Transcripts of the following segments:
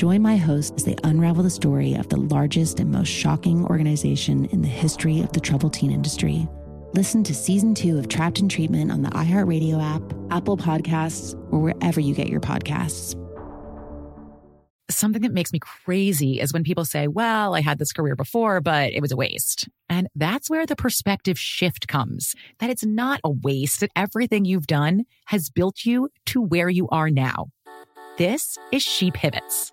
Join my hosts as they unravel the story of the largest and most shocking organization in the history of the troubled teen industry. Listen to season two of Trapped in Treatment on the iHeartRadio app, Apple Podcasts, or wherever you get your podcasts. Something that makes me crazy is when people say, Well, I had this career before, but it was a waste. And that's where the perspective shift comes that it's not a waste, that everything you've done has built you to where you are now. This is She Pivots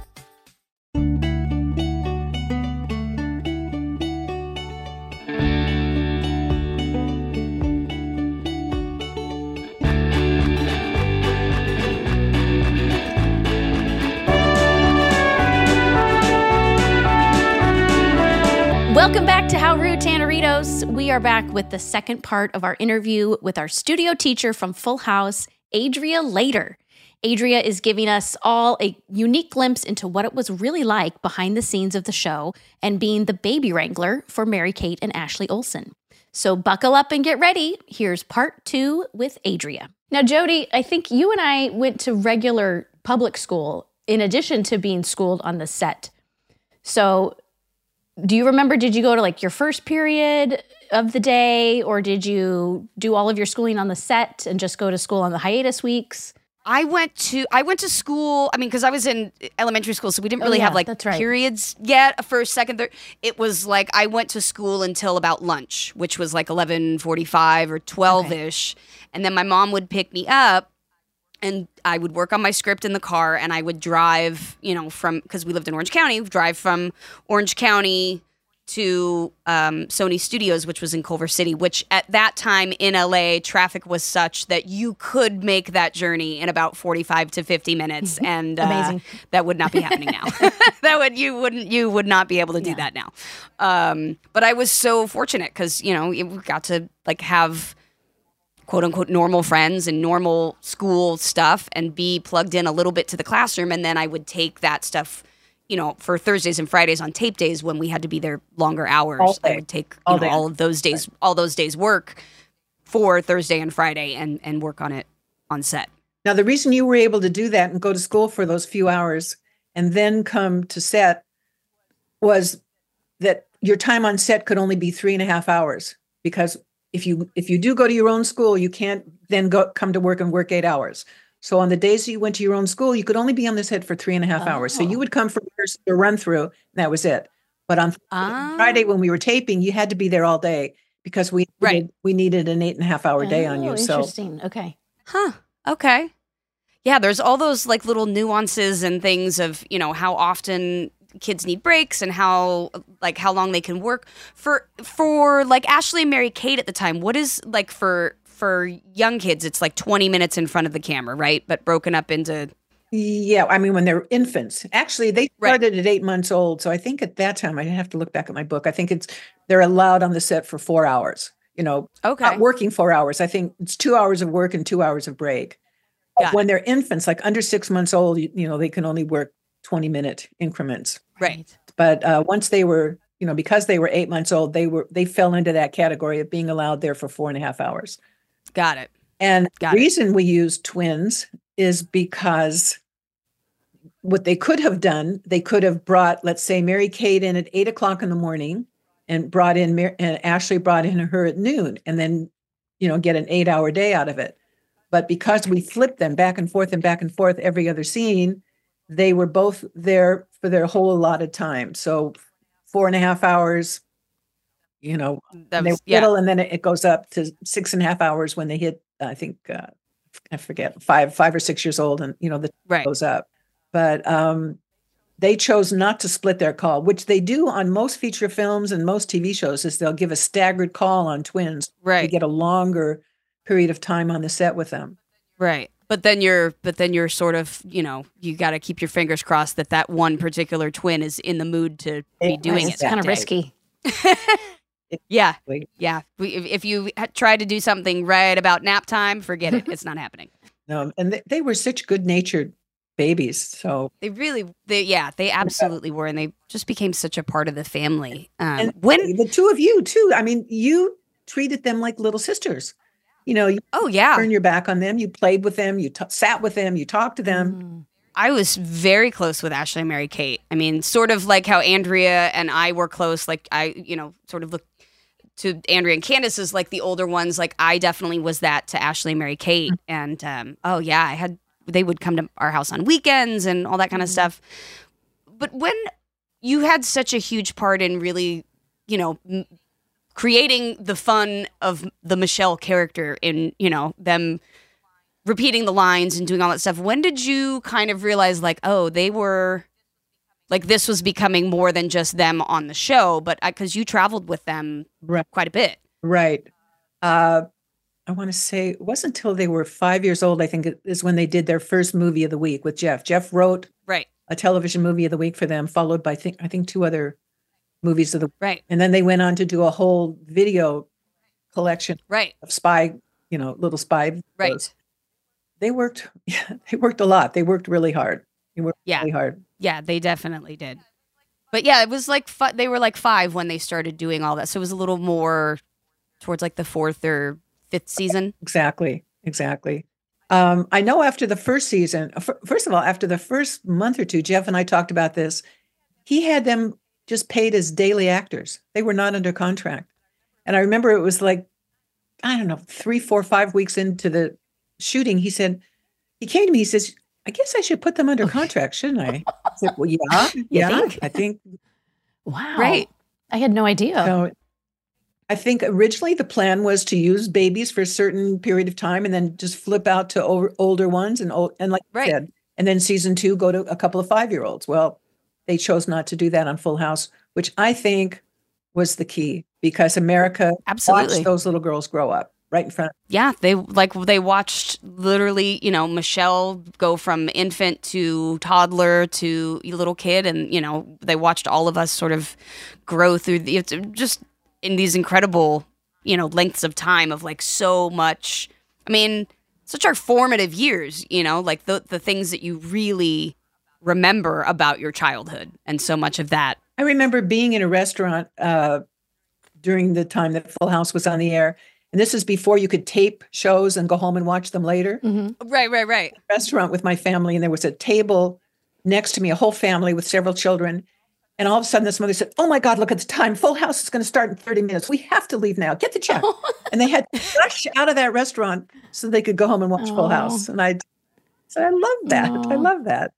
Welcome back to How Rude Tanneritos. We are back with the second part of our interview with our studio teacher from Full House, Adria Later. Adria is giving us all a unique glimpse into what it was really like behind the scenes of the show and being the baby wrangler for Mary Kate and Ashley Olsen. So buckle up and get ready. Here's part two with Adria. Now, Jody, I think you and I went to regular public school in addition to being schooled on the set. So do you remember did you go to like your first period of the day or did you do all of your schooling on the set and just go to school on the hiatus weeks I went to I went to school. I mean, because I was in elementary school, so we didn't Oh, really yeah, have like right. periods yet. A first, second, third. It was like I went to school until about lunch, which was like eleven forty-five or twelve-ish, and then my mom would pick me up, and I would work on my script in the car, and I would drive, you know, from because we lived in Orange County, drive from Orange County to um, Sony Studios, which was in Culver City, which at that time in LA, traffic was such that you could make that journey in about 45 to 50 minutes. And uh, that would not be happening now. that would, you wouldn't, you would not be able to do that now. Um, but I was so fortunate because, you know, we got to like have quote unquote normal friends and normal school stuff and be plugged in a little bit to the classroom. And then I would take that stuff, you know, for Thursdays and Fridays on tape days when we had to be there longer hours. I would take All know, all of those days, all those days work for Thursday and Friday and, and work on it on set. Now, the reason you were able to do that and go to school for those few hours and then come to set was that your time on set could only be three and a half hours because if you if you do go to your own school, you can't then go come to work and work eight hours. So on the days that you went to your own school, you could only be on this set for three and a half hours. So you would come for rehearsal or run through, and that was it. But on Ah. Friday when we were taping, you had to be there all day because we Right. needed, we needed an eight and a half hour day on Oh, you. So interesting okay Huh. Okay. Yeah, there's all those like little nuances and things of, you know, how often kids need breaks and how like how long they can work for for like Ashley and Mary Kate at the time. What is like for for young kids it's like 20 minutes in front of the camera, right? But broken up into Yeah, I mean, when they're infants, actually, they Right. started at eight months old. So I think at that time, I didn't have to look back at my book. I think it's they're allowed on the set for four hours. You know, Okay. not working four hours. I think it's two hours of work and two hours of break. When they're infants, like under six months old, you, you know, they can only work twenty minute increments. Right. But uh, once they were, you know, because they were eight months old, they were they fell into that category of being allowed there for four and a half hours. Got it. And Got the it. reason we use twins is because what they could have done, they could have brought, let's say, Mary Kate in at eight o'clock in the morning and brought in, Mar- and Ashley brought in her at noon and then, you know, get an eight hour day out of it. But because we flipped them back and forth and back and forth every other scene, they were both there for their whole allotted time. So four and a half hours, you know, That they was, yeah. and then it, it goes up to six and a half hours when they hit, I think, uh, I forget, five, five or six years old, and you know, the Right. goes up. But um, they chose not to split their call, which they do on most feature films and most TV shows. Is they'll give a staggered call on twins right? to get a longer period of time on the set with them. Right. But then you're but then you're sort of, you know, you got to keep your fingers crossed that that one particular twin is in the mood to be doing it. It's kind of risky. Yeah. Yeah. If, if you try to do something right about nap time, forget it. It's not happening. No, and they, they were such good natured babies. So They really they yeah, they absolutely were and they just became such a part of the family. Um and when the two of you too. I mean, you treated them like little sisters. You know, you Oh yeah. turn your back on them. You played with them. You t- sat with them. You talked to them. Mm. I was very close with Ashley and Mary Kate. I mean, sort of like how Andrea and I were close. Like I, you know, sort of look to Andrea and Candace as like the older ones. Like I definitely was that to Ashley and Mary Kate. And um, oh yeah, I had they would come to our house on weekends and all that kind of stuff. But when you had such a huge part in really, you know, m- creating the fun of the Michelle character in, you know, them repeating the lines and doing all that stuff. When did you kind of realize, like, oh, they were like this was becoming more than just them on the show, but because you traveled with them Right. quite a bit. Right. Uh, I want to say it wasn't until they were five years old, I think, is when they did their first movie of the week with Jeff. Jeff wrote Right, a television movie of the week for them, followed by think I think two other movies of the right, and then they went on to do a whole video collection right, of spy, you know, little spy. right. They worked, yeah, they worked a lot. They worked really hard. They worked Yeah. really hard. Yeah, they definitely did. But yeah, it was like fi- they were like five when they started doing all that, so it was a little more towards like the fourth or fifth season. Exactly. Exactly. Um, I know after the first season, first of all, after the first month or two, Jeff and I talked about this. He had them just paid as daily actors. They were not under contract. And I remember it was like, I don't know, three, four, five weeks into the shooting, he said, he came to me, he says, I guess I should put them under contract, shouldn't I? I said, Well, yeah, yeah, think? I think Wow. Right. I had no idea. so I think originally the plan was to use babies for a certain period of time and then just flip out to older ones and old, and like Right. I said, and then season two go to a couple of five year olds. Well, they chose not to do that on Full House, which I think was the key because America Absolutely. watched those little girls grow up right in front. Yeah, they like they watched literally, you know, Michelle go from infant to toddler to little kid, and you know, they watched all of us sort of grow through the it's just in these incredible, you know, lengths of time of like so much. I mean, such our formative years, you know, like the the things that you really remember about your childhood, and so much of that. I remember being in a restaurant uh, during the time that Full House was on the air. And this is before you could tape shows and go home and watch them later. Mhm. Right, right, right. restaurant with my family and there was a table next to me, a whole family with several children. And all of a sudden, this mother said, Oh my God, look at the time. Full House is going to start in 30 minutes. We have to leave now. Get the check. and they had to rush out of that restaurant so they could go home and watch Full Oh. House. And I said, I love that. I love that.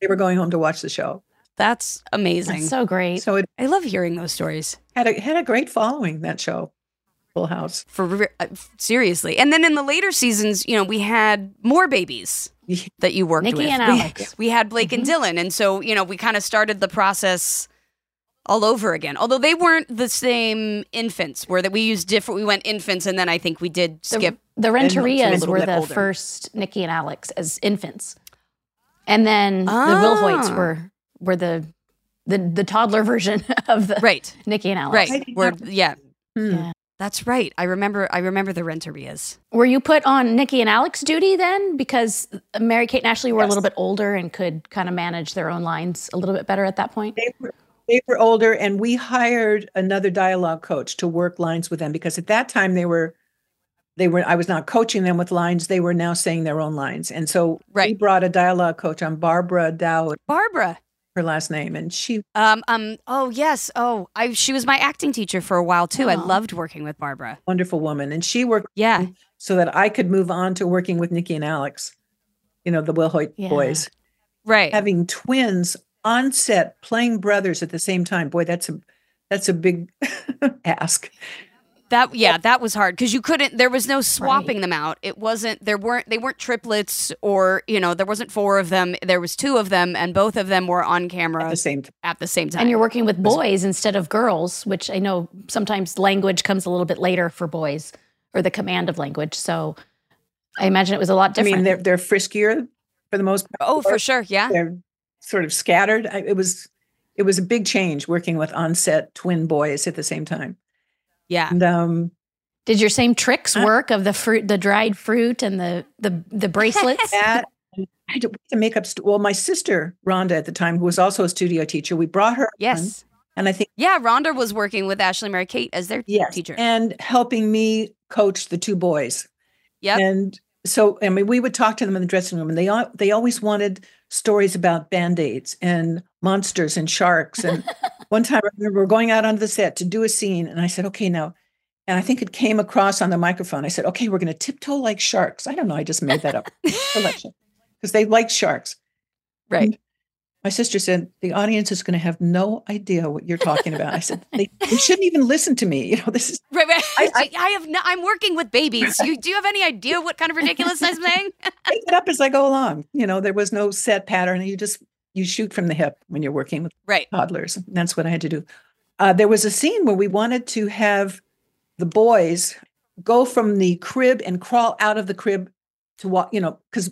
They were going home to watch the show. That's amazing. That's so great. So it I love hearing those stories. had a, had a great following, that show, Full House. for uh, seriously. And then in the later seasons, you know, we had more babies that you worked Nikki with. and We- Alex. We, had Blake and Mm-hmm. Dylan, and so you know, we kind of started the process all over again. Although they weren't the same infants, where that we used different. We went infants, and then I think we did The, skip. the a Renterias were the older. first Nikki and Alex as infants, and then the Wilhoits Ah. were were the the the toddler version of the Right, Nikki and Alex. right. I didn't We're, yeah, Hmm. Yeah. that's right. I remember. I remember the Renterias. Were you put on Nikki and Alex duty then because Mary Kate and Ashley were a little bit older and could kind of manage their own lines a little bit better at that point? They were, they were older, and we hired another dialogue coach to work lines with them because at that time they were, they were. I was not coaching them with lines; they were now saying their own lines, and so we Right. brought a dialogue coach on Barbara Dowd. Barbara. her last name, and she Um, um, oh yes. Oh, I she was my acting teacher for a while too. I loved working with Barbara. wonderful woman, and she worked Yeah. so that I could move on to working with Nikki and Alex, you know, the Wilhoit Yeah. boys. Right. Having twins on set playing brothers at the same time, boy, that's a that's a big ask. That yeah, that was hard because you couldn't. There was no swapping them out. It wasn't. There weren't. They weren't triplets, or you know, there wasn't four of them. There was two of them, and both of them were on camera At the same time. at the same time. And you're working with boys instead of girls, which I know sometimes language comes a little bit later for boys or the command of language. So I imagine it was a lot different. I different. mean, they're they're friskier for the most part. oh, for sure. Yeah. They're sort of scattered. I, it was it was a big change working with on-set twin boys at the same time. Yeah. And um, Did your same tricks Uh, work of the fruit, the dried fruit, and the the the bracelets? that I had to, to make up. St- well, my sister Rhonda at the time, who was also a studio teacher, we brought her. on, Yes. and I think Yeah. Rhonda was working with Ashley Mary Kate as their yes, teacher. and helping me coach the two boys. Yeah. And so, I mean, we would talk to them in the dressing room, and they al- they always wanted stories about band aids and monsters and sharks. And one time, I remember going out onto the set to do a scene, and I said, "Okay, now." And I think it came across on the microphone. I said, "Okay, we're going to tiptoe like sharks." I don't know. I just made that up because they like sharks. right. My sister said, "The audience is going to have no idea what you're talking about." I said, "They, they shouldn't even listen to me." You know, this is Right. right. I, I- have. No, I'm working with babies. You do you have any idea what kind of ridiculous I'm saying? make it up as I go along. You know, there was no set pattern. You just you shoot from the hip when you're working with right. toddlers. And that's what I had to do. Uh, there was a scene where we wanted to have the boys go from the crib and crawl out of the crib to walk. You know, because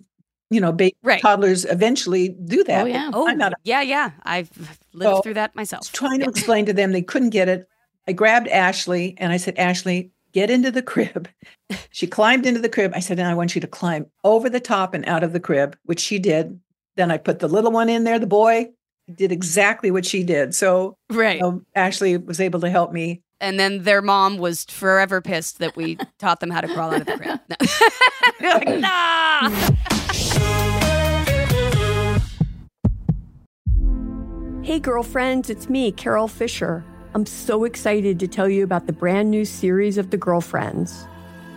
you know, ba- Right. toddlers eventually do that. Oh, yeah. Oh, I'm not yeah, yeah. I've lived So, through that myself. trying to explain to them they couldn't get it. I grabbed Ashley and I said, Ashley, get into the crib. She climbed into the crib. I said, and I want you to climb over the top and out of the crib, which she did. Then I put the little one in there, the boy did exactly what she did. So Right. you know, Ashley was able to help me. And then their mom was forever pissed that we taught them how to crawl out of the crib. No. Like, nah. Hey, girlfriends, it's me, Carol Fisher. I'm so excited to tell you about the brand new series of The Girlfriends.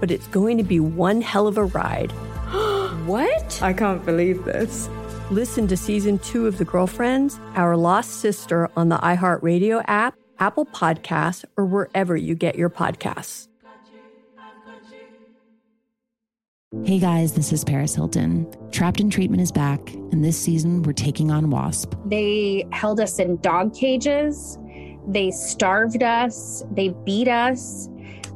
but it's going to be one hell of a ride. What? I can't believe this. Listen to season two of The Girlfriends, Our Lost Sister on the iHeartRadio app, Apple Podcasts, or wherever you get your podcasts. Hey guys, this is Paris Hilton. Trapped in Treatment is back, and this season we're taking on WASP. They held us in dog cages. They starved us. They beat us.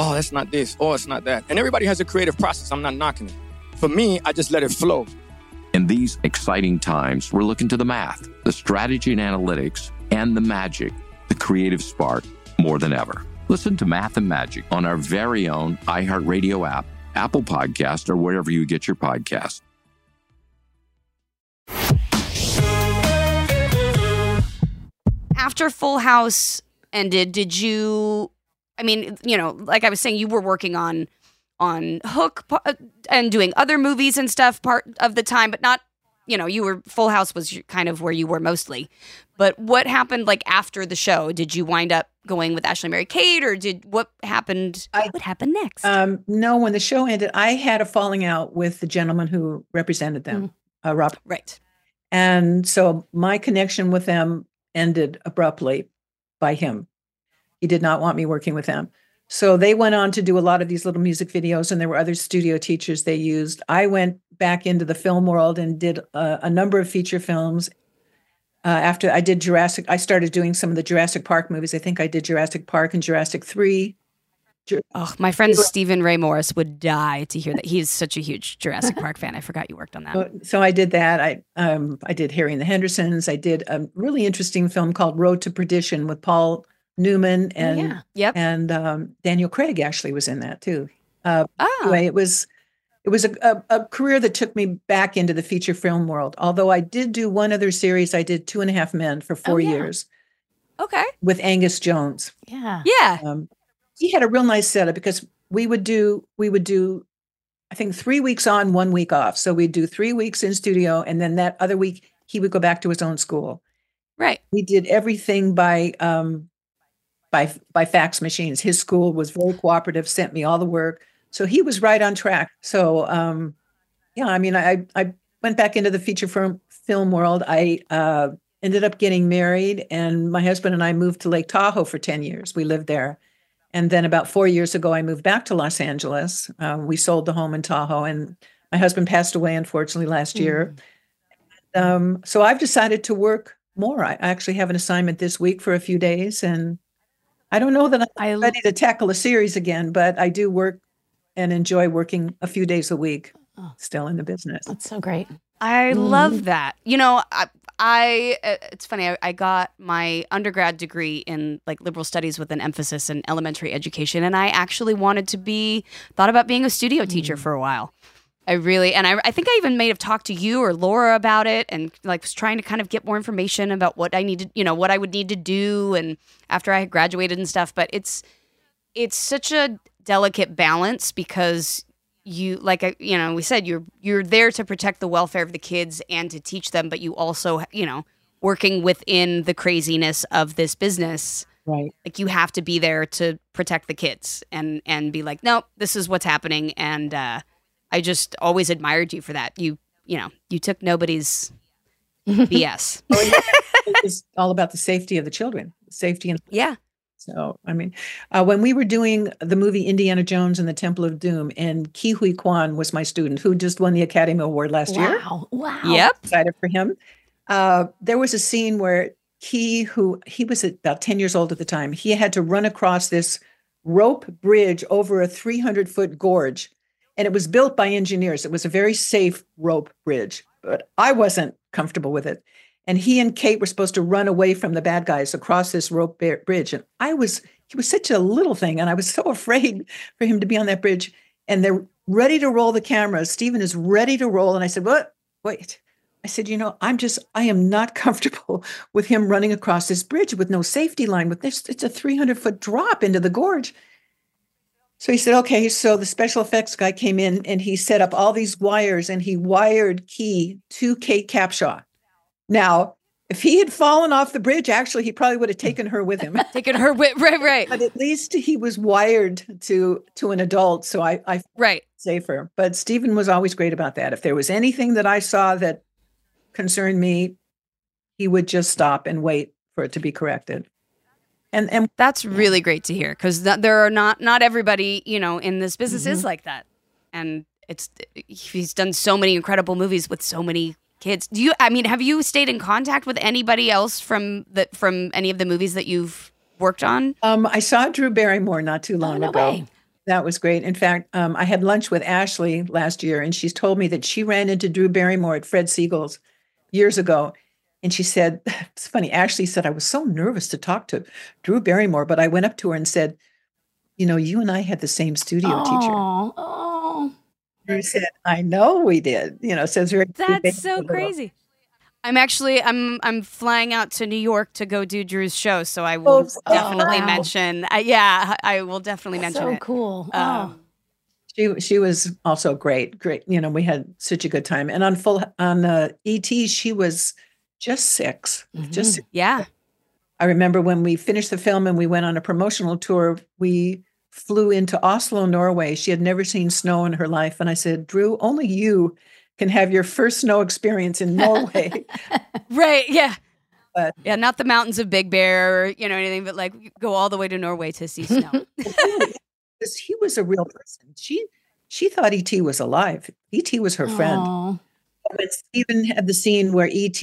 oh, that's not this, oh, it's not that. And everybody has a creative process. I'm not knocking it. For me, I just let it flow. In these exciting times, we're looking to the math, the strategy and analytics, and the magic, the creative spark, more than ever. Listen to Math and Magic on our very own iHeartRadio app, Apple Podcast, or wherever you get your podcast. After Full House ended, did you I mean, you know, like I was saying, you were working on on Hook uh, and doing other movies and stuff part of the time, but not, you know, you were Full House was kind of where you were mostly. But what happened like after the show? Did you wind up going with Ashley Mary Kate, or did what happened? I, what happened next? Um, no, when the show ended, I had a falling out with the gentleman who represented them, mm-hmm. uh, Rob. Right. And so my connection with them ended abruptly by him. He did not want me working with them. So they went on to do a lot of these little music videos, and there were other studio teachers they used. I went back into the film world and did a, a number of feature films. Uh, after I did Jurassic, I started doing some of the Jurassic Park movies. I think I did Jurassic Park and Jurassic 3. Oh, my friend Stephen Ray Morris would die to hear that. He's such a huge Jurassic Park fan. I forgot you worked on that. So, so I did that. I um, I did Harry and the Hendersons. I did a really interesting film called Road to Perdition with Paul Newman oh, and yeah. yep. and um, Daniel Craig actually was in that too. Uh, oh. Anyway, it was it was a, a, a, career that took me back into the feature film world. Although I did do one other series, I did Two and a Half Men for four oh, yeah. years. Okay, with Angus Jones. Yeah, yeah. Um, he had a real nice setup because we would do we would do I think three weeks on, one week off. So we'd do three weeks in studio, and then that other week he would go back to his own school. Right. We did everything by um, by by fax machines. His school was very cooperative, sent me all the work, so he was right on track. So um, yeah, I mean, I I went back into the feature film film world. I uh, ended up getting married, and my husband and I moved to Lake Tahoe for ten years. We lived there. And then about four years ago, I moved back to Los Angeles. Um, we sold the home in Tahoe, and my husband passed away, unfortunately, last mm. year. Um, so I've decided to work more. I actually have an assignment this week for a few days, and I don't know that I'm ready to tackle a series again, but I do work and enjoy working a few days a week oh, still in the business. That's so great. I mm. love that. You know, I, I uh, it's funny. I, I, got my undergrad degree in like liberal studies with an emphasis in elementary education, and I actually wanted to be thought about being a studio teacher mm. for a while. I really, and I, I think I even may have talked to you or Laura about it and like was trying to kind of get more information about what I needed, you know, what I would need to do and after I had graduated and stuff. But it's, it's such a delicate balance because you like you know we said you're you're there to protect the welfare of the kids and to teach them but you also you know working within the craziness of this business right like you have to be there to protect the kids and and be like nope this is what's happening and uh I just always admired you for that. You, you know, you took nobody's BS. it's all about the safety of the children, safety and yeah. So, I mean, uh, when we were doing the movie Indiana Jones and the Temple of Doom, and Ke Huy Quan was my student who just won the Academy Award last wow. year. Wow! Wow! Yep, excited for him. Uh, there was a scene where he, who he was about ten years old at the time, he had to run across this rope bridge over a 300 foot gorge and it was built by engineers. It was a very safe rope bridge, but I wasn't comfortable with it. And he and Kate were supposed to run away from the bad guys across this rope bridge. And I was, he was such a little thing. And I was so afraid for him to be on that bridge. And they're ready to roll the camera. Stephen is ready to roll. And I said, What? Wait. I said, You know, I'm just, I am not comfortable with him running across this bridge with no safety line. With this, it's a 300 foot drop into the gorge. So he said, okay. So the special effects guy came in and he set up all these wires and he wired Ke to Kate Capshaw. Now, if he had fallen off the bridge, actually, he probably would have taken her with him. taken her with right, right. But at least he was wired to to an adult, so I, I right safer. But Stephen was always great about that. If there was anything that I saw that concerned me, he would just stop and wait for it to be corrected. And and that's really great to hear because th- there are not not everybody you know in this business Mm-hmm. is like that, and it's he's done so many incredible movies with so many kids. Do you? I mean, have you stayed in contact with anybody else from the from any of the movies that you've worked on? Um, I saw Drew Barrymore not too long no ago. way. That was great. In fact, um, I had lunch with Ashley last year, and she's told me that she ran into Drew Barrymore at Fred Segal's years ago. And she said, it's funny, Ashley said, I was so nervous to talk to Drew Barrymore, but I went up to her and said, You know, you and I had the same studio teacher. Oh, oh, Drew said, I know we did. You know, so it's very That's so crazy. I'm actually I'm I'm flying out to New York to go do Drew's show, so I will Oh, definitely wow. mention. Uh, yeah, I will definitely mention so it. cool. Um, She she was also great. Great. You know, we had such a good time. And on full on uh, ET, she was just 6 Just mm-hmm. yeah. I remember when we finished the film and we went on a promotional tour, we flew into Oslo, Norway. She had never seen snow in her life. And I said, Drew, only you can have your first snow experience in Norway. Right. Yeah. But yeah, not the mountains of Big Bear or you know anything, but like go all the way to Norway to see snow. because he was a real person. She she thought ET was alive. ET was her friend. Aw. When Stephen had the scene where ET,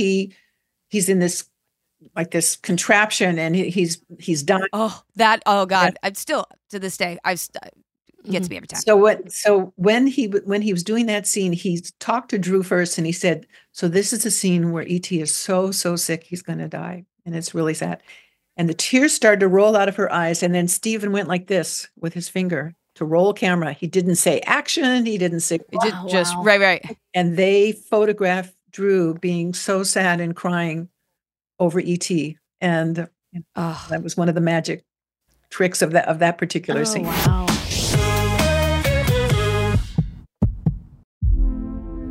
he's in this like this contraption and he- he's he's dying. oh, that. Oh God, I'm still to this day. I've st- gets mm-hmm. me every time. So what? So when he when he was doing that scene, he talked to Drew first, and he said, "So this is a scene where ET is so so sick, he's going to die, and it's really sad." And the tears started to roll out of her eyes, and then Stephen went like this with his finger to roll camera. He didn't say action. He didn't say It just, just right, right. and they photographed Drew being so sad and crying over ET, and oh. that was one of the magic tricks of that of that particular Oh, scene. wow.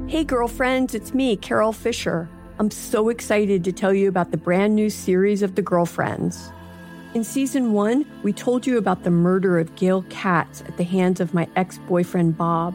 Hey, girlfriends, it's me, Carol Fisher. I'm so excited to tell you about the brand new series of The Girlfriends. In season one, we told you about the murder of Gail Katz at the hands of my ex boyfriend, Bob.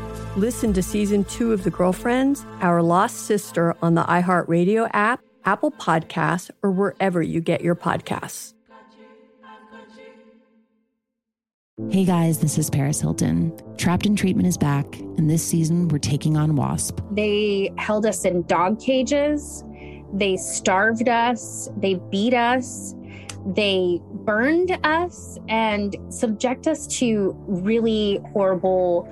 Listen to season two of The Girlfriends, Our Lost Sister on the iHeartRadio app, Apple Podcasts, or wherever you get your podcasts. Hey guys, this is Paris Hilton. Trapped in Treatment is back, and this season we're taking on WASP. They held us in dog cages. They starved us. They beat us. They burned us and subject us to really horrible,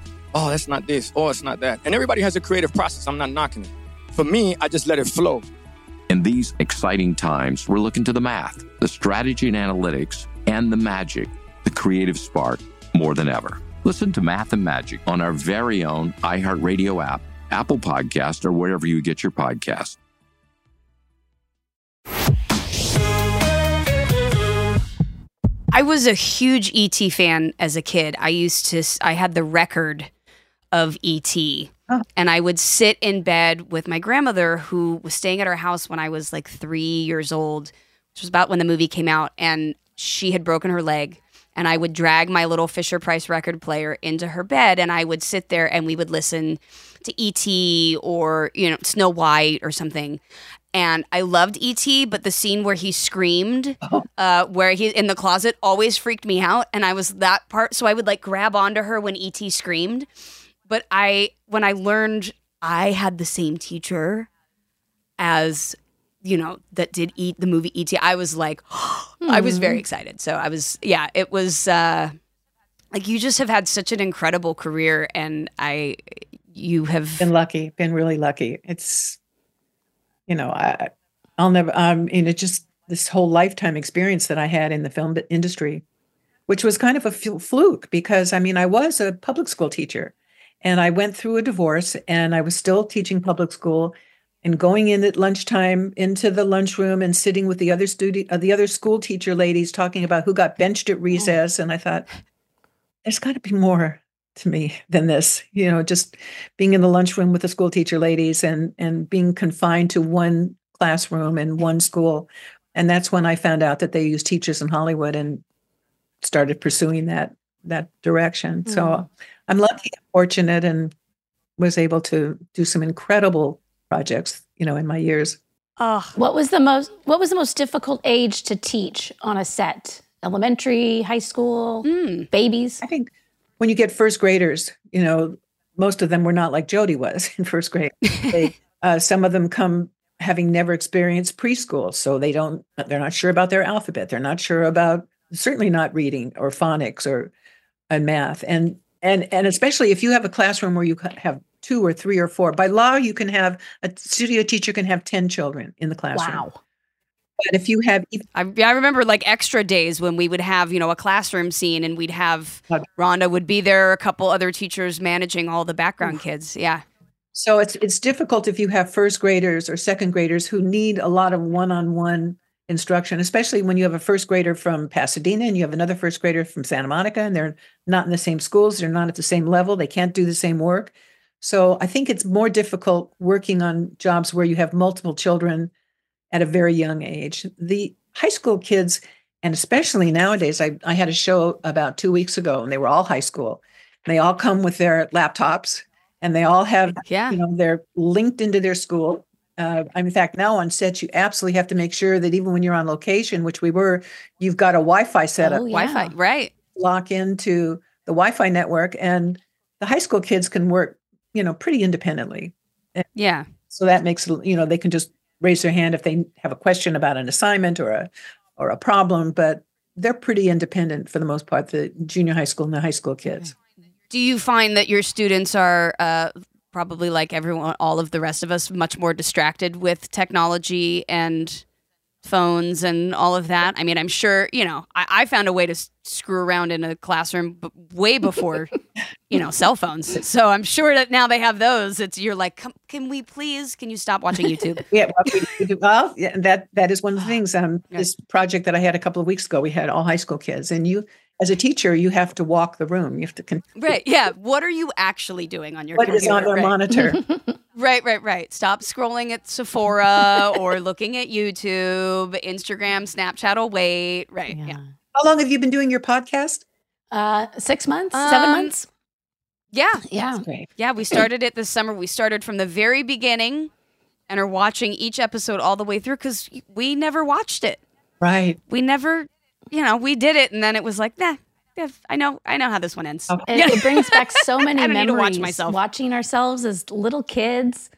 Oh, that's not this. Oh, it's not that. And everybody has a creative process. I'm not knocking it. For me, I just let it flow. In these exciting times, we're looking to the math, the strategy and analytics, and the magic, the creative spark, more than ever. Listen to Math and Magic on our very own iHeartRadio app, Apple Podcast, or wherever you get your podcast. I was a huge ET fan as a kid. I used to, I had the record of ET. And I would sit in bed with my grandmother, who was staying at our house when I was like three years old, which was about when the movie came out. And she had broken her leg. And I would drag my little Fisher Price record player into her bed, and I would sit there and we would listen to E.T. or, you know, Snow White or something and I loved ET, but the scene where he screamed, uh, where he in the closet, always freaked me out, and I was that part. So I would like grab onto her when ET screamed. But I, when I learned I had the same teacher as, you know, that did eat the movie ET, I was like, I was very excited. So I was, yeah, it was uh, like you just have had such an incredible career, and I, you have been lucky, been really lucky. It's you know, I, I'll never, um, and it just this whole lifetime experience that I had in the film industry, which was kind of a fluke because I mean, I was a public school teacher and I went through a divorce and I was still teaching public school and going in at lunchtime into the lunchroom and sitting with the other student, uh, the other school teacher ladies talking about who got benched at recess. And I thought, there's got to be more to me than this you know just being in the lunchroom with the school teacher ladies and and being confined to one classroom and one school and that's when i found out that they use teachers in hollywood and started pursuing that that direction mm-hmm. so i'm lucky fortunate and was able to do some incredible projects you know in my years oh what was the most what was the most difficult age to teach on a set elementary high school mm. babies i think when you get first graders, you know, most of them were not like Jody was in first grade. They, uh, some of them come having never experienced preschool, so they don't. They're not sure about their alphabet. They're not sure about certainly not reading or phonics or and math. And and and especially if you have a classroom where you have two or three or four. By law, you can have a studio teacher can have ten children in the classroom. Wow. But if you have, I, I remember like extra days when we would have, you know, a classroom scene and we'd have uh, Rhonda would be there, a couple other teachers managing all the background kids. Yeah. So it's it's difficult if you have first graders or second graders who need a lot of one-on-one instruction, especially when you have a first grader from Pasadena and you have another first grader from Santa Monica and they're not in the same schools, they're not at the same level, they can't do the same work. So I think it's more difficult working on jobs where you have multiple children at a very young age. The high school kids, and especially nowadays, I, I had a show about two weeks ago, and they were all high school. They all come with their laptops, and they all have, yeah. you know, they're linked into their school. Uh, in fact, now on sets, you absolutely have to make sure that even when you're on location, which we were, you've got a Wi-Fi setup. Oh, yeah. Wi-Fi, right? Lock into the Wi-Fi network, and the high school kids can work, you know, pretty independently. Yeah. So that makes you know they can just raise their hand if they have a question about an assignment or a or a problem, but they're pretty independent for the most part. The junior high school and the high school kids. Do you find that your students are uh, probably like everyone, all of the rest of us, much more distracted with technology and phones and all of that. I mean, I'm sure, you know, I, I found a way to s- screw around in a classroom b- way before, you know, cell phones. So I'm sure that now they have those. It's you're like, can we please? Can you stop watching YouTube? yeah, well, we, well, yeah, that that is one of the things. Um, yeah. this project that I had a couple of weeks ago, we had all high school kids, and you. As a teacher, you have to walk the room. You have to. Con- right. Yeah. What are you actually doing on your What computer? is on their right. monitor? Right, right, right. Stop scrolling at Sephora or looking at YouTube, Instagram, Snapchat will wait. Right. Yeah. yeah. How long have you been doing your podcast? Uh, six months, um, seven months. Yeah. Yeah. Yeah, we started it this summer. We started from the very beginning and are watching each episode all the way through because we never watched it. Right. We never, you know, we did it and then it was like, nah, I know, I know how this one ends. It, it brings back so many I don't need to memories. watch myself. Watching ourselves as little kids.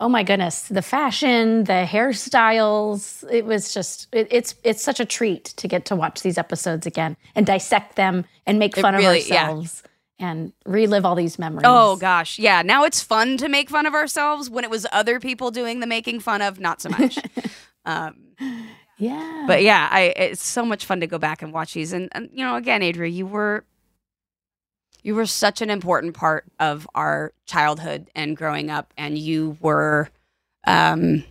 Oh my goodness, the fashion, the hairstyles. It was just it, it's it's such a treat to get to watch these episodes again and dissect them and make fun really- of yeah. ourselves and relive all these memories. Oh gosh, yeah. Now it's fun to make fun of ourselves. When it was other people doing the making fun of, not so much. um, yeah. but yeah, I it's so much fun to go back and watch these. And, and you know, again, Adria, you were you were such an important part of our childhood and growing up, and you were, um,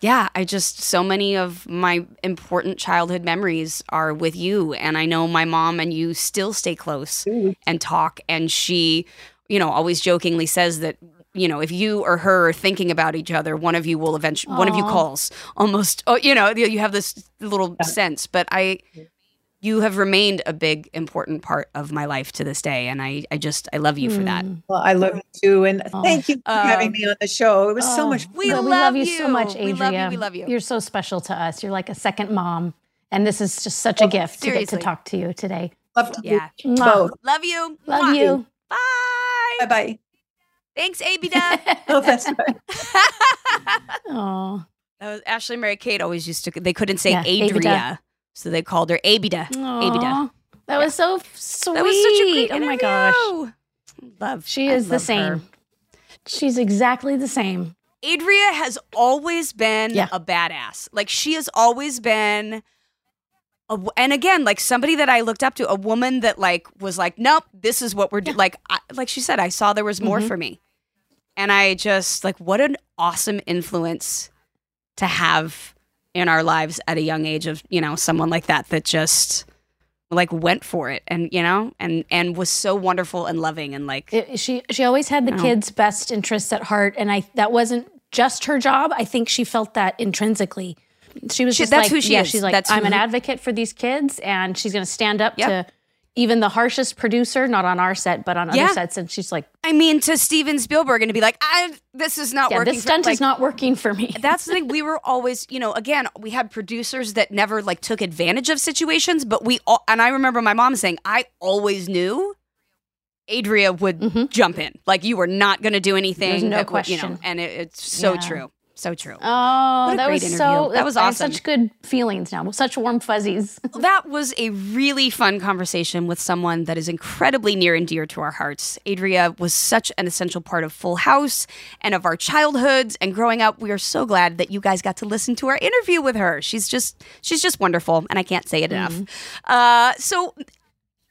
yeah. I just so many of my important childhood memories are with you, and I know my mom and you still stay close and talk. And she, you know, always jokingly says that. You know, if you or her are thinking about each other, one of you will eventually, one of you calls almost, oh, you know, you you have this little sense. But I, you have remained a big important part of my life to this day and i i just i love you for that Well, I love you too, and thank you for having Um, me on the show. It was so Oh, much. we well, love we love you, so you. much, We love you, we love you. You're so special to us. You're like a second mom, and this is just such a gift to get to talk to you today. Love to yeah Mwah. both. love you Love Mwah. you. bye Bye bye. Thanks abida Oh, that's right. Oh, that was ashley mary kate always used to they couldn't say Yeah, adria Abida. so they called her abida abida that was so f- sweet. that was such a great oh my gosh, love she I is the same. her. She's exactly the same. Adria has always been Yeah. a badass. Like she has always been a w and again, like somebody that I looked up to, a woman that like was like, "Nope, this is what we're doing." Like I, like she said, I saw there was more Mhm. for me. And I just like what an awesome influence to have in our lives at a young age of, you know, someone like that that just like went for it and you know and and was so wonderful and loving and like It- she she always had the Wow. kids' best interests at heart, and I that wasn't just her job. I think she felt that intrinsically. She was She- just that's like, who she yeah, is. she's like, That's I'm who- an advocate for these kids, and she's going to stand up Yep. to even the harshest producer, not on our set, but on other sets. And she's like, I mean to Steven Spielberg and to be like, I, this is not yeah, working. this for- stunt like, is not working for me. That's the thing. We were always, you know, again, we had producers that never like took advantage of situations, but we all, and I remember my mom saying, I always knew Adria would jump in. Like you were not going to do anything. Mm-hmm. There's no that would- You know, question. and it, it's so Yeah. true. So true. Oh, that great was interview. so. That was awesome. Such good feelings now. Such warm fuzzies. that was a really fun conversation with someone that is incredibly near and dear to our hearts. Adria was such an essential part of Full House and of our childhoods and growing up. We are so glad that you guys got to listen to our interview with her. She's just she's just wonderful, and I can't say it enough. Uh, so.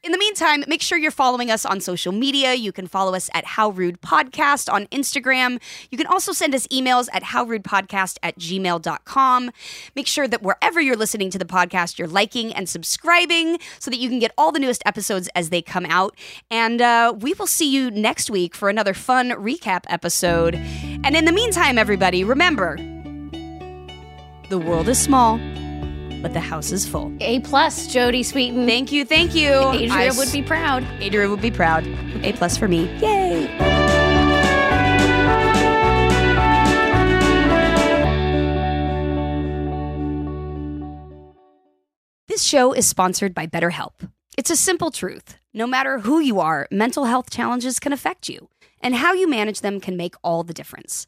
In the meantime, make sure you're following us on social media. You can follow us at How Rude Podcast on Instagram. You can also send us emails at howrudepodcast at gmail.com. Make sure that wherever you're listening to the podcast, you're liking and subscribing so that you can get all the newest episodes as they come out. And uh, we will see you next week for another fun recap episode. And in the meantime, everybody, remember the world is small, but the house is full. A plus, Jodie Sweetin. Thank you, thank you. Adria I would be proud. Adria would be proud. A plus for me. Yay! This show is sponsored by BetterHelp. It's a simple truth. No matter who you are, mental health challenges can affect you, and how you manage them can make all the difference.